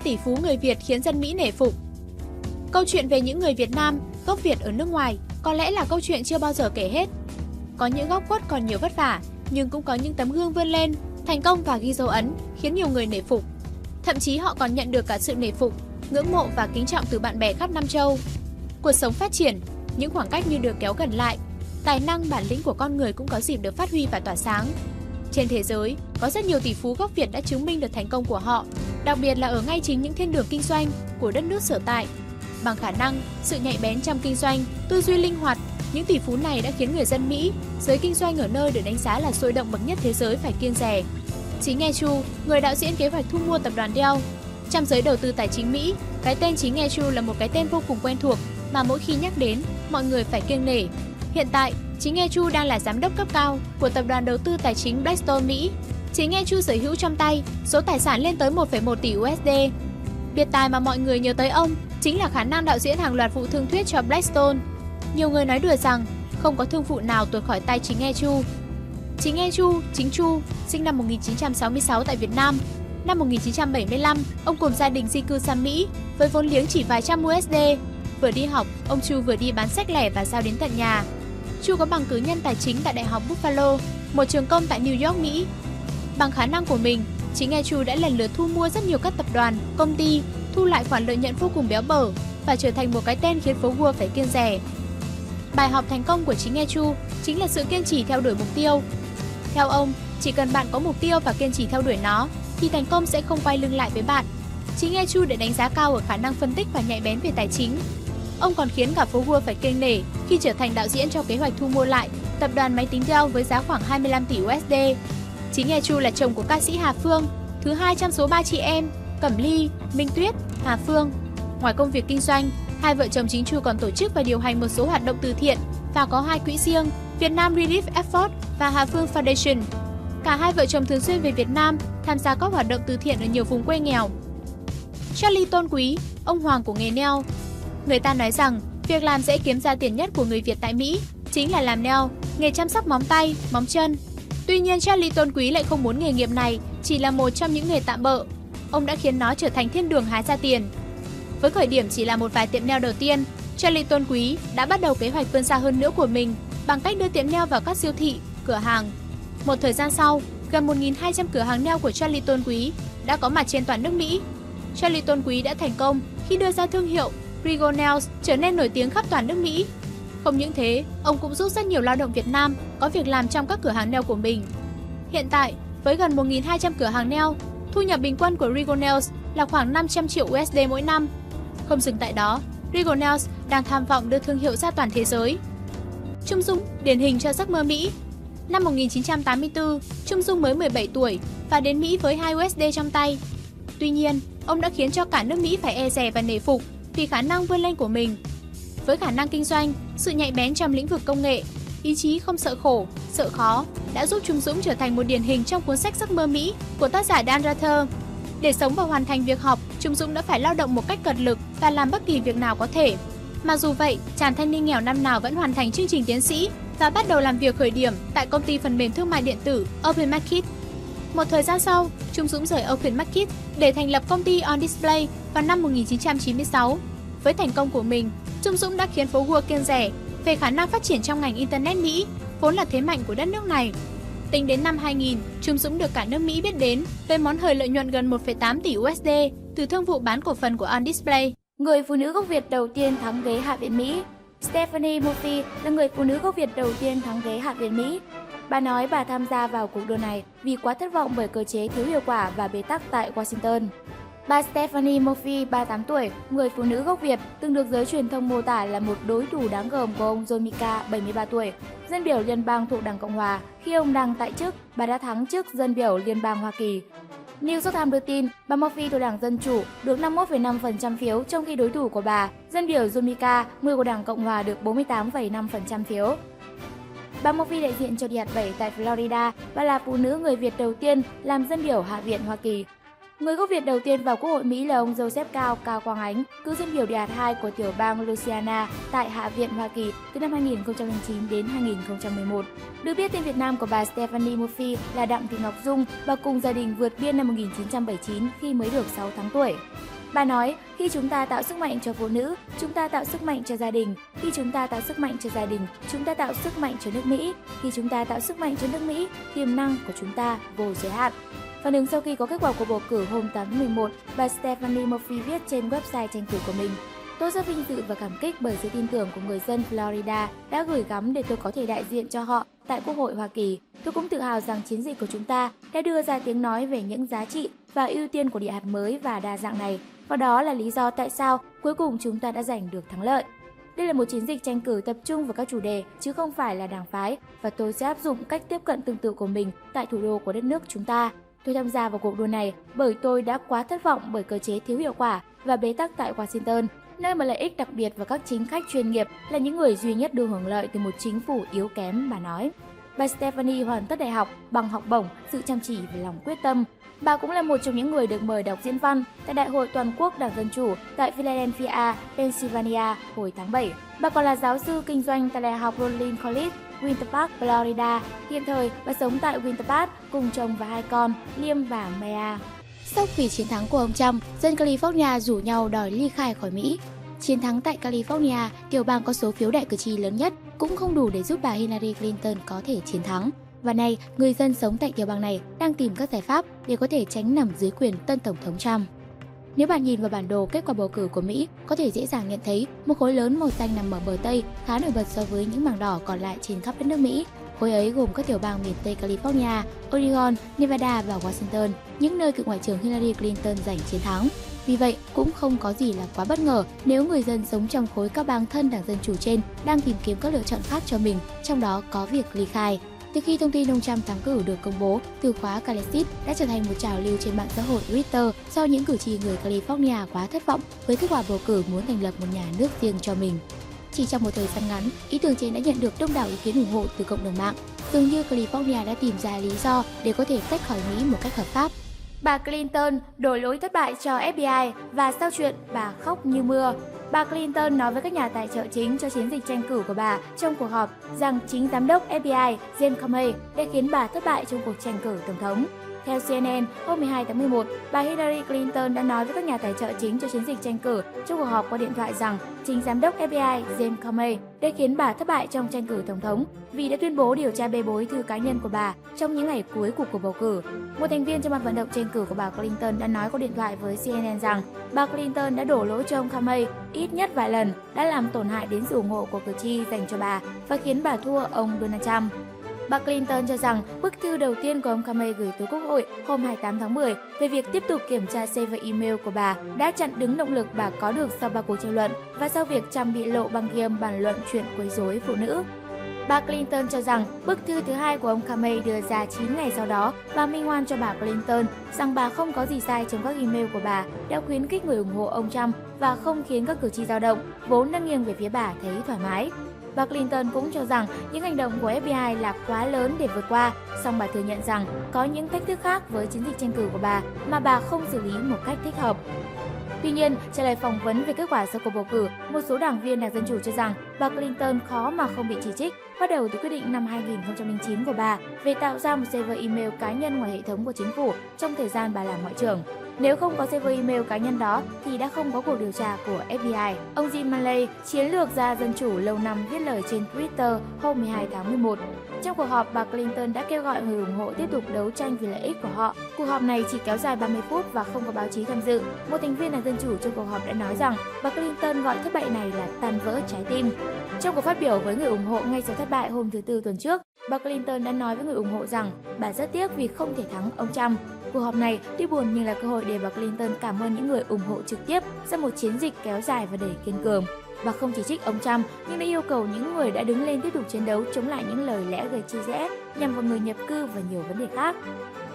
tỷ phú người Việt khiến dân Mỹ nể phục. Câu chuyện về những người Việt Nam, gốc Việt ở nước ngoài có lẽ là câu chuyện chưa bao giờ kể hết. Có những góc quất còn nhiều vất vả, nhưng cũng có những tấm gương vươn lên, thành công và ghi dấu ấn, khiến nhiều người nể phục. Thậm chí họ còn nhận được cả sự nể phục, ngưỡng mộ và kính trọng từ bạn bè khắp Nam Châu. Cuộc sống phát triển, những khoảng cách như được kéo gần lại, tài năng bản lĩnh của con người cũng có dịp được phát huy và tỏa sáng. Trên thế giới, có rất nhiều tỷ phú gốc Việt đã chứng minh được thành công của họ, đặc biệt là ở ngay chính những thiên đường kinh doanh của đất nước sở tại. Bằng khả năng, sự nhạy bén trong kinh doanh, tư duy linh hoạt, những tỷ phú này đã khiến người dân Mỹ, giới kinh doanh ở nơi được đánh giá là sôi động bậc nhất thế giới phải kiêng rẻ. Chính Nghe Chu, người đạo diễn kế hoạch thu mua tập đoàn Dell, trong giới đầu tư tài chính Mỹ, cái tên Chính Nghe Chu là một cái tên vô cùng quen thuộc mà mỗi khi nhắc đến, mọi người phải kiêng nể. Hiện tại, Chính Nghe Chu đang là giám đốc cấp cao của tập đoàn đầu tư tài chính Blackstone Mỹ. Chính Nghe Chu sở hữu trong tay số tài sản lên tới 1,1 tỷ USD. Biệt tài mà mọi người nhớ tới ông chính là khả năng đạo diễn hàng loạt vụ thương thuyết cho Blackstone. Nhiều người nói đùa rằng không có thương vụ nào tuột khỏi tay Chính Nghe Chu. Chính Nghe Chu, Chính Chu, sinh năm 1966 tại Việt Nam. Năm 1975, ông cùng gia đình di cư sang Mỹ với vốn liếng chỉ vài trăm USD. Vừa đi học, ông Chu vừa đi bán sách lẻ và giao đến tận nhà. Chu có bằng cử nhân tài chính tại Đại học Buffalo, một trường công tại New York, Mỹ. Bằng khả năng của mình, chính nghe Chu đã lần lượt thu mua rất nhiều các tập đoàn, công ty, thu lại khoản lợi nhuận vô cùng béo bở và trở thành một cái tên khiến phố Wall phải kiêng rẻ. Bài học thành công của chính nghe Chu chính là sự kiên trì theo đuổi mục tiêu. Theo ông, chỉ cần bạn có mục tiêu và kiên trì theo đuổi nó, thì thành công sẽ không quay lưng lại với bạn. Chính nghe Chu để đánh giá cao ở khả năng phân tích và nhạy bén về tài chính, Ông còn khiến cả phố Wall phải kinh nể khi trở thành đạo diễn cho kế hoạch thu mua lại tập đoàn máy tính Dell với giá khoảng 25 tỷ USD. Chính nghe Chu là chồng của ca sĩ Hà Phương, thứ hai trong số ba chị em Cẩm Ly, Minh Tuyết, Hà Phương. Ngoài công việc kinh doanh, hai vợ chồng chính Chu còn tổ chức và điều hành một số hoạt động từ thiện và có hai quỹ riêng, Việt Nam Relief Effort và Hà Phương Foundation. Cả hai vợ chồng thường xuyên về Việt Nam tham gia các hoạt động từ thiện ở nhiều vùng quê nghèo. Charlie Tôn Quý, ông hoàng của nghề neo, Người ta nói rằng, việc làm dễ kiếm ra tiền nhất của người Việt tại Mỹ chính là làm neo nghề chăm sóc móng tay, móng chân. Tuy nhiên Charlie Tôn Quý lại không muốn nghề nghiệp này chỉ là một trong những nghề tạm bợ. Ông đã khiến nó trở thành thiên đường hái ra tiền. Với khởi điểm chỉ là một vài tiệm nail đầu tiên, Charlie Tôn Quý đã bắt đầu kế hoạch vươn xa hơn nữa của mình bằng cách đưa tiệm nail vào các siêu thị, cửa hàng. Một thời gian sau, gần 1.200 cửa hàng nail của Charlie Tôn Quý đã có mặt trên toàn nước Mỹ. Charlie Tôn Quý đã thành công khi đưa ra thương hiệu Rigo Nails trở nên nổi tiếng khắp toàn nước Mỹ. Không những thế, ông cũng giúp rất nhiều lao động Việt Nam có việc làm trong các cửa hàng nail của mình. Hiện tại, với gần 1.200 cửa hàng nail, thu nhập bình quân của Regal Nails là khoảng 500 triệu USD mỗi năm. Không dừng tại đó, Regal Nails đang tham vọng đưa thương hiệu ra toàn thế giới. Trung Dung, điển hình cho giấc mơ Mỹ. Năm 1984, Trung Dung mới 17 tuổi và đến Mỹ với 2 USD trong tay. Tuy nhiên, ông đã khiến cho cả nước Mỹ phải e dè và nể phục vì khả năng vươn lên của mình. Với khả năng kinh doanh, sự nhạy bén trong lĩnh vực công nghệ, ý chí không sợ khổ, sợ khó đã giúp Trung Dũng trở thành một điển hình trong cuốn sách Giấc mơ Mỹ của tác giả Dan Rather. Để sống và hoàn thành việc học, Trung Dũng đã phải lao động một cách cật lực và làm bất kỳ việc nào có thể. Mặc dù vậy, chàng thanh niên nghèo năm nào vẫn hoàn thành chương trình tiến sĩ và bắt đầu làm việc khởi điểm tại công ty phần mềm thương mại điện tử Open Market. Một thời gian sau, Trung Dũng rời Open Market để thành lập công ty On Display vào năm 1996. Với thành công của mình, Trung Dũng đã khiến phố Wall kiêng rẻ về khả năng phát triển trong ngành Internet Mỹ, vốn là thế mạnh của đất nước này. Tính đến năm 2000, Trung Dũng được cả nước Mỹ biết đến với món hời lợi nhuận gần 1,8 tỷ USD từ thương vụ bán cổ phần của On Display. Người phụ nữ gốc Việt đầu tiên thắng ghế Hạ viện Mỹ Stephanie Murphy là người phụ nữ gốc Việt đầu tiên thắng ghế Hạ viện Mỹ. Bà nói bà tham gia vào cuộc đua này vì quá thất vọng bởi cơ chế thiếu hiệu quả và bế tắc tại Washington. Bà Stephanie Murphy, 38 tuổi, người phụ nữ gốc Việt, từng được giới truyền thông mô tả là một đối thủ đáng gờm của ông John Mika, 73 tuổi, dân biểu liên bang thuộc Đảng Cộng Hòa. Khi ông đang tại chức, bà đã thắng trước dân biểu liên bang Hoa Kỳ. New York Times đưa tin, bà Murphy thuộc Đảng Dân Chủ được 51,5% phiếu, trong khi đối thủ của bà, dân biểu John Mika, người của Đảng Cộng Hòa được 48,5% phiếu. Bà Murphy đại diện cho Điạt 7 tại Florida và là phụ nữ người Việt đầu tiên làm dân biểu Hạ viện Hoa Kỳ. Người gốc Việt đầu tiên vào Quốc hội Mỹ là ông Joseph Cao Cao Quang Ánh, cựu dân biểu Điạt 2 của tiểu bang Louisiana tại Hạ viện Hoa Kỳ từ năm 2009 đến 2011. Được biết tên Việt Nam của bà Stephanie Murphy là Đặng Thị Ngọc Dung và cùng gia đình vượt biên năm 1979 khi mới được 6 tháng tuổi. Bà nói, khi chúng ta tạo sức mạnh cho phụ nữ, chúng ta tạo sức mạnh cho gia đình. Khi chúng ta tạo sức mạnh cho gia đình, chúng ta tạo sức mạnh cho nước Mỹ. Khi chúng ta tạo sức mạnh cho nước Mỹ, tiềm năng của chúng ta vô giới hạn. Phản ứng sau khi có kết quả của bầu cử hôm 8 tháng 11, bà Stephanie Murphy viết trên website tranh cử của mình. Tôi rất vinh dự và cảm kích bởi sự tin tưởng của người dân Florida đã gửi gắm để tôi có thể đại diện cho họ tại Quốc hội Hoa Kỳ. Tôi cũng tự hào rằng chiến dịch của chúng ta đã đưa ra tiếng nói về những giá trị và ưu tiên của địa hạt mới và đa dạng này. Và đó là lý do tại sao cuối cùng chúng ta đã giành được thắng lợi. Đây là một chiến dịch tranh cử tập trung vào các chủ đề chứ không phải là đảng phái và tôi sẽ áp dụng cách tiếp cận tương tự của mình tại thủ đô của đất nước chúng ta. Tôi tham gia vào cuộc đua này bởi tôi đã quá thất vọng bởi cơ chế thiếu hiệu quả và bế tắc tại Washington, nơi mà lợi ích đặc biệt và các chính khách chuyên nghiệp là những người duy nhất được hưởng lợi từ một chính phủ yếu kém, bà nói. Bà Stephanie hoàn tất đại học bằng học bổng, sự chăm chỉ và lòng quyết tâm. Bà cũng là một trong những người được mời đọc diễn văn tại Đại hội Toàn quốc Đảng Dân Chủ tại Philadelphia, Pennsylvania hồi tháng 7. Bà còn là giáo sư kinh doanh tại Đại học Rollins College Winter Park, Florida. Hiện thời, bà sống tại Winter Park cùng chồng và hai con, Liam và Maya. Sốc vì chiến thắng của ông Trump, dân California rủ nhau đòi ly khai khỏi Mỹ. Chiến thắng tại California, tiểu bang có số phiếu đại cử tri lớn nhất, cũng không đủ để giúp bà Hillary Clinton có thể chiến thắng. Và nay, người dân sống tại tiểu bang này đang tìm các giải pháp để có thể tránh nằm dưới quyền tân tổng thống Trump. Nếu bạn nhìn vào bản đồ kết quả bầu cử của Mỹ, có thể dễ dàng nhận thấy một khối lớn màu xanh nằm ở bờ Tây khá nổi bật so với những mảng đỏ còn lại trên khắp đất nước Mỹ. Khối ấy gồm các tiểu bang miền Tây California, Oregon, Nevada và Washington, những nơi cựu Ngoại trưởng Hillary Clinton giành chiến thắng. Vì vậy, cũng không có gì là quá bất ngờ nếu người dân sống trong khối các bang thân đảng Dân Chủ trên đang tìm kiếm các lựa chọn khác cho mình, trong đó có việc ly khai. Từ khi thông tin ông Trump thắng cử được công bố, từ khóa Calexit đã trở thành một trào lưu trên mạng xã hội Twitter do những cử tri người California quá thất vọng với kết quả bầu cử muốn thành lập một nhà nước riêng cho mình. Chỉ trong một thời gian ngắn, ý tưởng trên đã nhận được đông đảo ý kiến ủng hộ từ cộng đồng mạng. Dường như California đã tìm ra lý do để có thể tách khỏi Mỹ một cách hợp pháp. Bà Clinton đổ lỗi thất bại cho FBI và sau chuyện bà khóc như mưa. Bà Clinton nói với các nhà tài trợ chính cho chiến dịch tranh cử của bà trong cuộc họp rằng chính giám đốc FBI James Comey đã khiến bà thất bại trong cuộc tranh cử tổng thống. Theo CNN, hôm 12 tháng 11, bà Hillary Clinton đã nói với các nhà tài trợ chính cho chiến dịch tranh cử trong cuộc họp qua điện thoại rằng chính giám đốc FBI James Comey đã khiến bà thất bại trong tranh cử tổng thống vì đã tuyên bố điều tra bê bối thư cá nhân của bà trong những ngày cuối của cuộc bầu cử. Một thành viên trong ban vận động tranh cử của bà Clinton đã nói qua điện thoại với CNN rằng bà Clinton đã đổ lỗi cho ông Comey ít nhất vài lần, đã làm tổn hại đến sự ủng hộ của cử tri dành cho bà và khiến bà thua ông Donald Trump. Bà Clinton cho rằng bức thư đầu tiên của ông Comey gửi tới Quốc hội hôm 28 tháng 10 về việc tiếp tục kiểm tra server email của bà đã chặn đứng động lực bà có được sau ba cuộc tranh luận và sau việc Trump bị lộ băng ghiêm bàn luận chuyện quấy rối phụ nữ. Bà Clinton cho rằng bức thư thứ hai của ông Comey đưa ra 9 ngày sau đó và minh oan cho bà Clinton rằng bà không có gì sai trong các email của bà đã khuyến khích người ủng hộ ông Trump và không khiến các cử tri dao động, vốn đang nghiêng về phía bà thấy thoải mái. Bà Clinton cũng cho rằng những hành động của FBI là quá lớn để vượt qua, song bà thừa nhận rằng có những thách thức khác với chiến dịch tranh cử của bà mà bà không xử lý một cách thích hợp. Tuy nhiên, trả lời phỏng vấn về kết quả sau cuộc bầu cử, một số đảng viên Đảng Dân Chủ cho rằng bà Clinton khó mà không bị chỉ trích, bắt đầu từ quyết định năm 2009 của bà về tạo ra một server email cá nhân ngoài hệ thống của chính phủ trong thời gian bà làm ngoại trưởng. Nếu không có server email cá nhân đó thì đã không có cuộc điều tra của FBI. Ông Jim Malley, chiến lược gia dân chủ lâu năm viết lời trên Twitter hôm 12 tháng 11. Trong cuộc họp, bà Clinton đã kêu gọi người ủng hộ tiếp tục đấu tranh vì lợi ích của họ. Cuộc họp này chỉ kéo dài 30 phút và không có báo chí tham dự. Một thành viên đảng Dân Chủ trong cuộc họp đã nói rằng bà Clinton gọi thất bại này là tan vỡ trái tim. Trong cuộc phát biểu với người ủng hộ ngay sau thất bại hôm thứ Tư tuần trước, bà Clinton đã nói với người ủng hộ rằng bà rất tiếc vì không thể thắng ông Trump. Cuộc họp này tuy buồn nhưng là cơ hội để bà Clinton cảm ơn những người ủng hộ trực tiếp sau một chiến dịch kéo dài và đầy kiên cường và không chỉ trích ông Trump nhưng đã yêu cầu những người đã đứng lên tiếp tục chiến đấu chống lại những lời lẽ gây chia rẽ nhằm vào người nhập cư và nhiều vấn đề khác.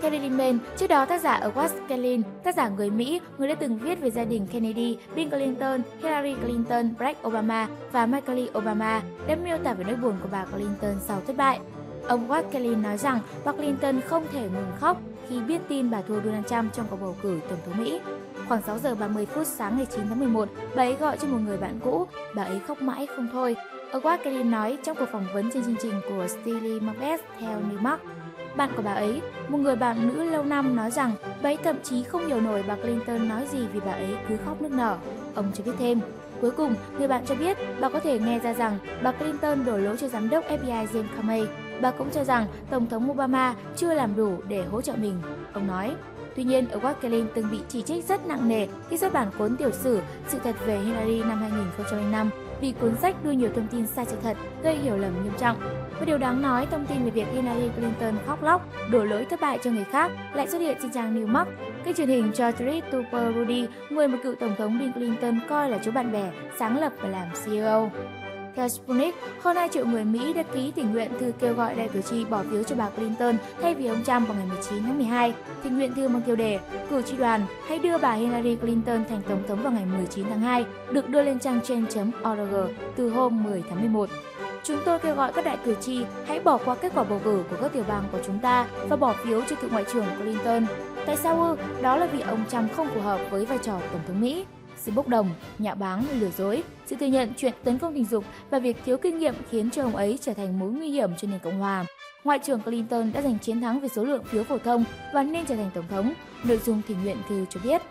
Theo Daily Mail, trước đó tác giả ở West tác giả người Mỹ, người đã từng viết về gia đình Kennedy, Bill Clinton, Hillary Clinton, Barack Obama và Michael Obama, đã miêu tả về nỗi buồn của bà Clinton sau thất bại. Ông West nói rằng bà Clinton không thể ngừng khóc khi biết tin bà thua Donald Trump trong cuộc bầu cử Tổng thống Mỹ. Khoảng 6 giờ 30 phút sáng ngày 9 tháng 11, bà ấy gọi cho một người bạn cũ, bà ấy khóc mãi không thôi. Edward Kelly nói trong cuộc phỏng vấn trên chương trình của Steely Macbeth theo New Bạn của bà ấy, một người bạn nữ lâu năm nói rằng bà ấy thậm chí không hiểu nổi bà Clinton nói gì vì bà ấy cứ khóc nức nở. Ông cho biết thêm, Cuối cùng, người bạn cho biết bà có thể nghe ra rằng bà Clinton đổ lỗi cho giám đốc FBI James Comey. Bà cũng cho rằng Tổng thống Obama chưa làm đủ để hỗ trợ mình. Ông nói, Tuy nhiên, ở Kelly từng bị chỉ trích rất nặng nề khi xuất bản cuốn tiểu sử Sự thật về Hillary năm 2005 vì cuốn sách đưa nhiều thông tin sai sự thật, gây hiểu lầm nghiêm trọng. Và điều đáng nói, thông tin về việc Hillary Clinton khóc lóc, đổ lỗi thất bại cho người khác lại xuất hiện trên trang New York. Kênh truyền hình cho Treat Tupper Rudy, người mà cựu tổng thống Bill Clinton coi là chú bạn bè, sáng lập và làm CEO. Theo Sputnik, hơn 2 triệu người Mỹ đã ký tình nguyện thư kêu gọi đại cử tri bỏ phiếu cho bà Clinton thay vì ông Trump vào ngày 19 tháng 12. Tình nguyện thư mang tiêu đề Cử tri đoàn hãy đưa bà Hillary Clinton thành tổng thống vào ngày 19 tháng 2 được đưa lên trang change.org từ hôm 10 tháng 11. Chúng tôi kêu gọi các đại cử tri hãy bỏ qua kết quả bầu cử của các tiểu bang của chúng ta và bỏ phiếu cho cựu ngoại trưởng Clinton. Tại sao ư? Đó là vì ông Trump không phù hợp với vai trò tổng thống Mỹ sự bốc đồng, nhạo báng, lừa dối, sự thừa nhận chuyện tấn công tình dục và việc thiếu kinh nghiệm khiến cho ông ấy trở thành mối nguy hiểm cho nền Cộng hòa. Ngoại trưởng Clinton đã giành chiến thắng về số lượng phiếu phổ thông và nên trở thành tổng thống, nội dung thỉnh nguyện thư cho biết.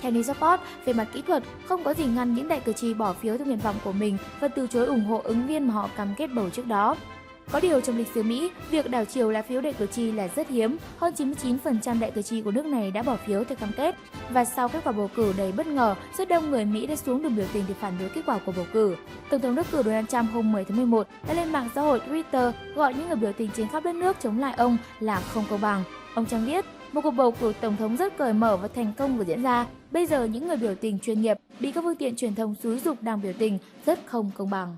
Theo New Report, về mặt kỹ thuật, không có gì ngăn những đại cử tri bỏ phiếu theo nguyện vọng của mình và từ chối ủng hộ ứng viên mà họ cam kết bầu trước đó. Có điều trong lịch sử Mỹ, việc đảo chiều lá phiếu đại cử tri là rất hiếm. Hơn 99% đại cử tri của nước này đã bỏ phiếu theo cam kết. Và sau kết quả bầu cử đầy bất ngờ, rất đông người Mỹ đã xuống đường biểu tình để phản đối kết quả của bầu cử. Tổng thống đắc cử Donald Trump hôm 10 tháng 11 đã lên mạng xã hội Twitter gọi những người biểu tình trên khắp đất nước chống lại ông là không công bằng. Ông Trump viết, một cuộc bầu cử tổng thống rất cởi mở và thành công vừa diễn ra. Bây giờ những người biểu tình chuyên nghiệp bị các phương tiện truyền thông xúi dục đang biểu tình rất không công bằng.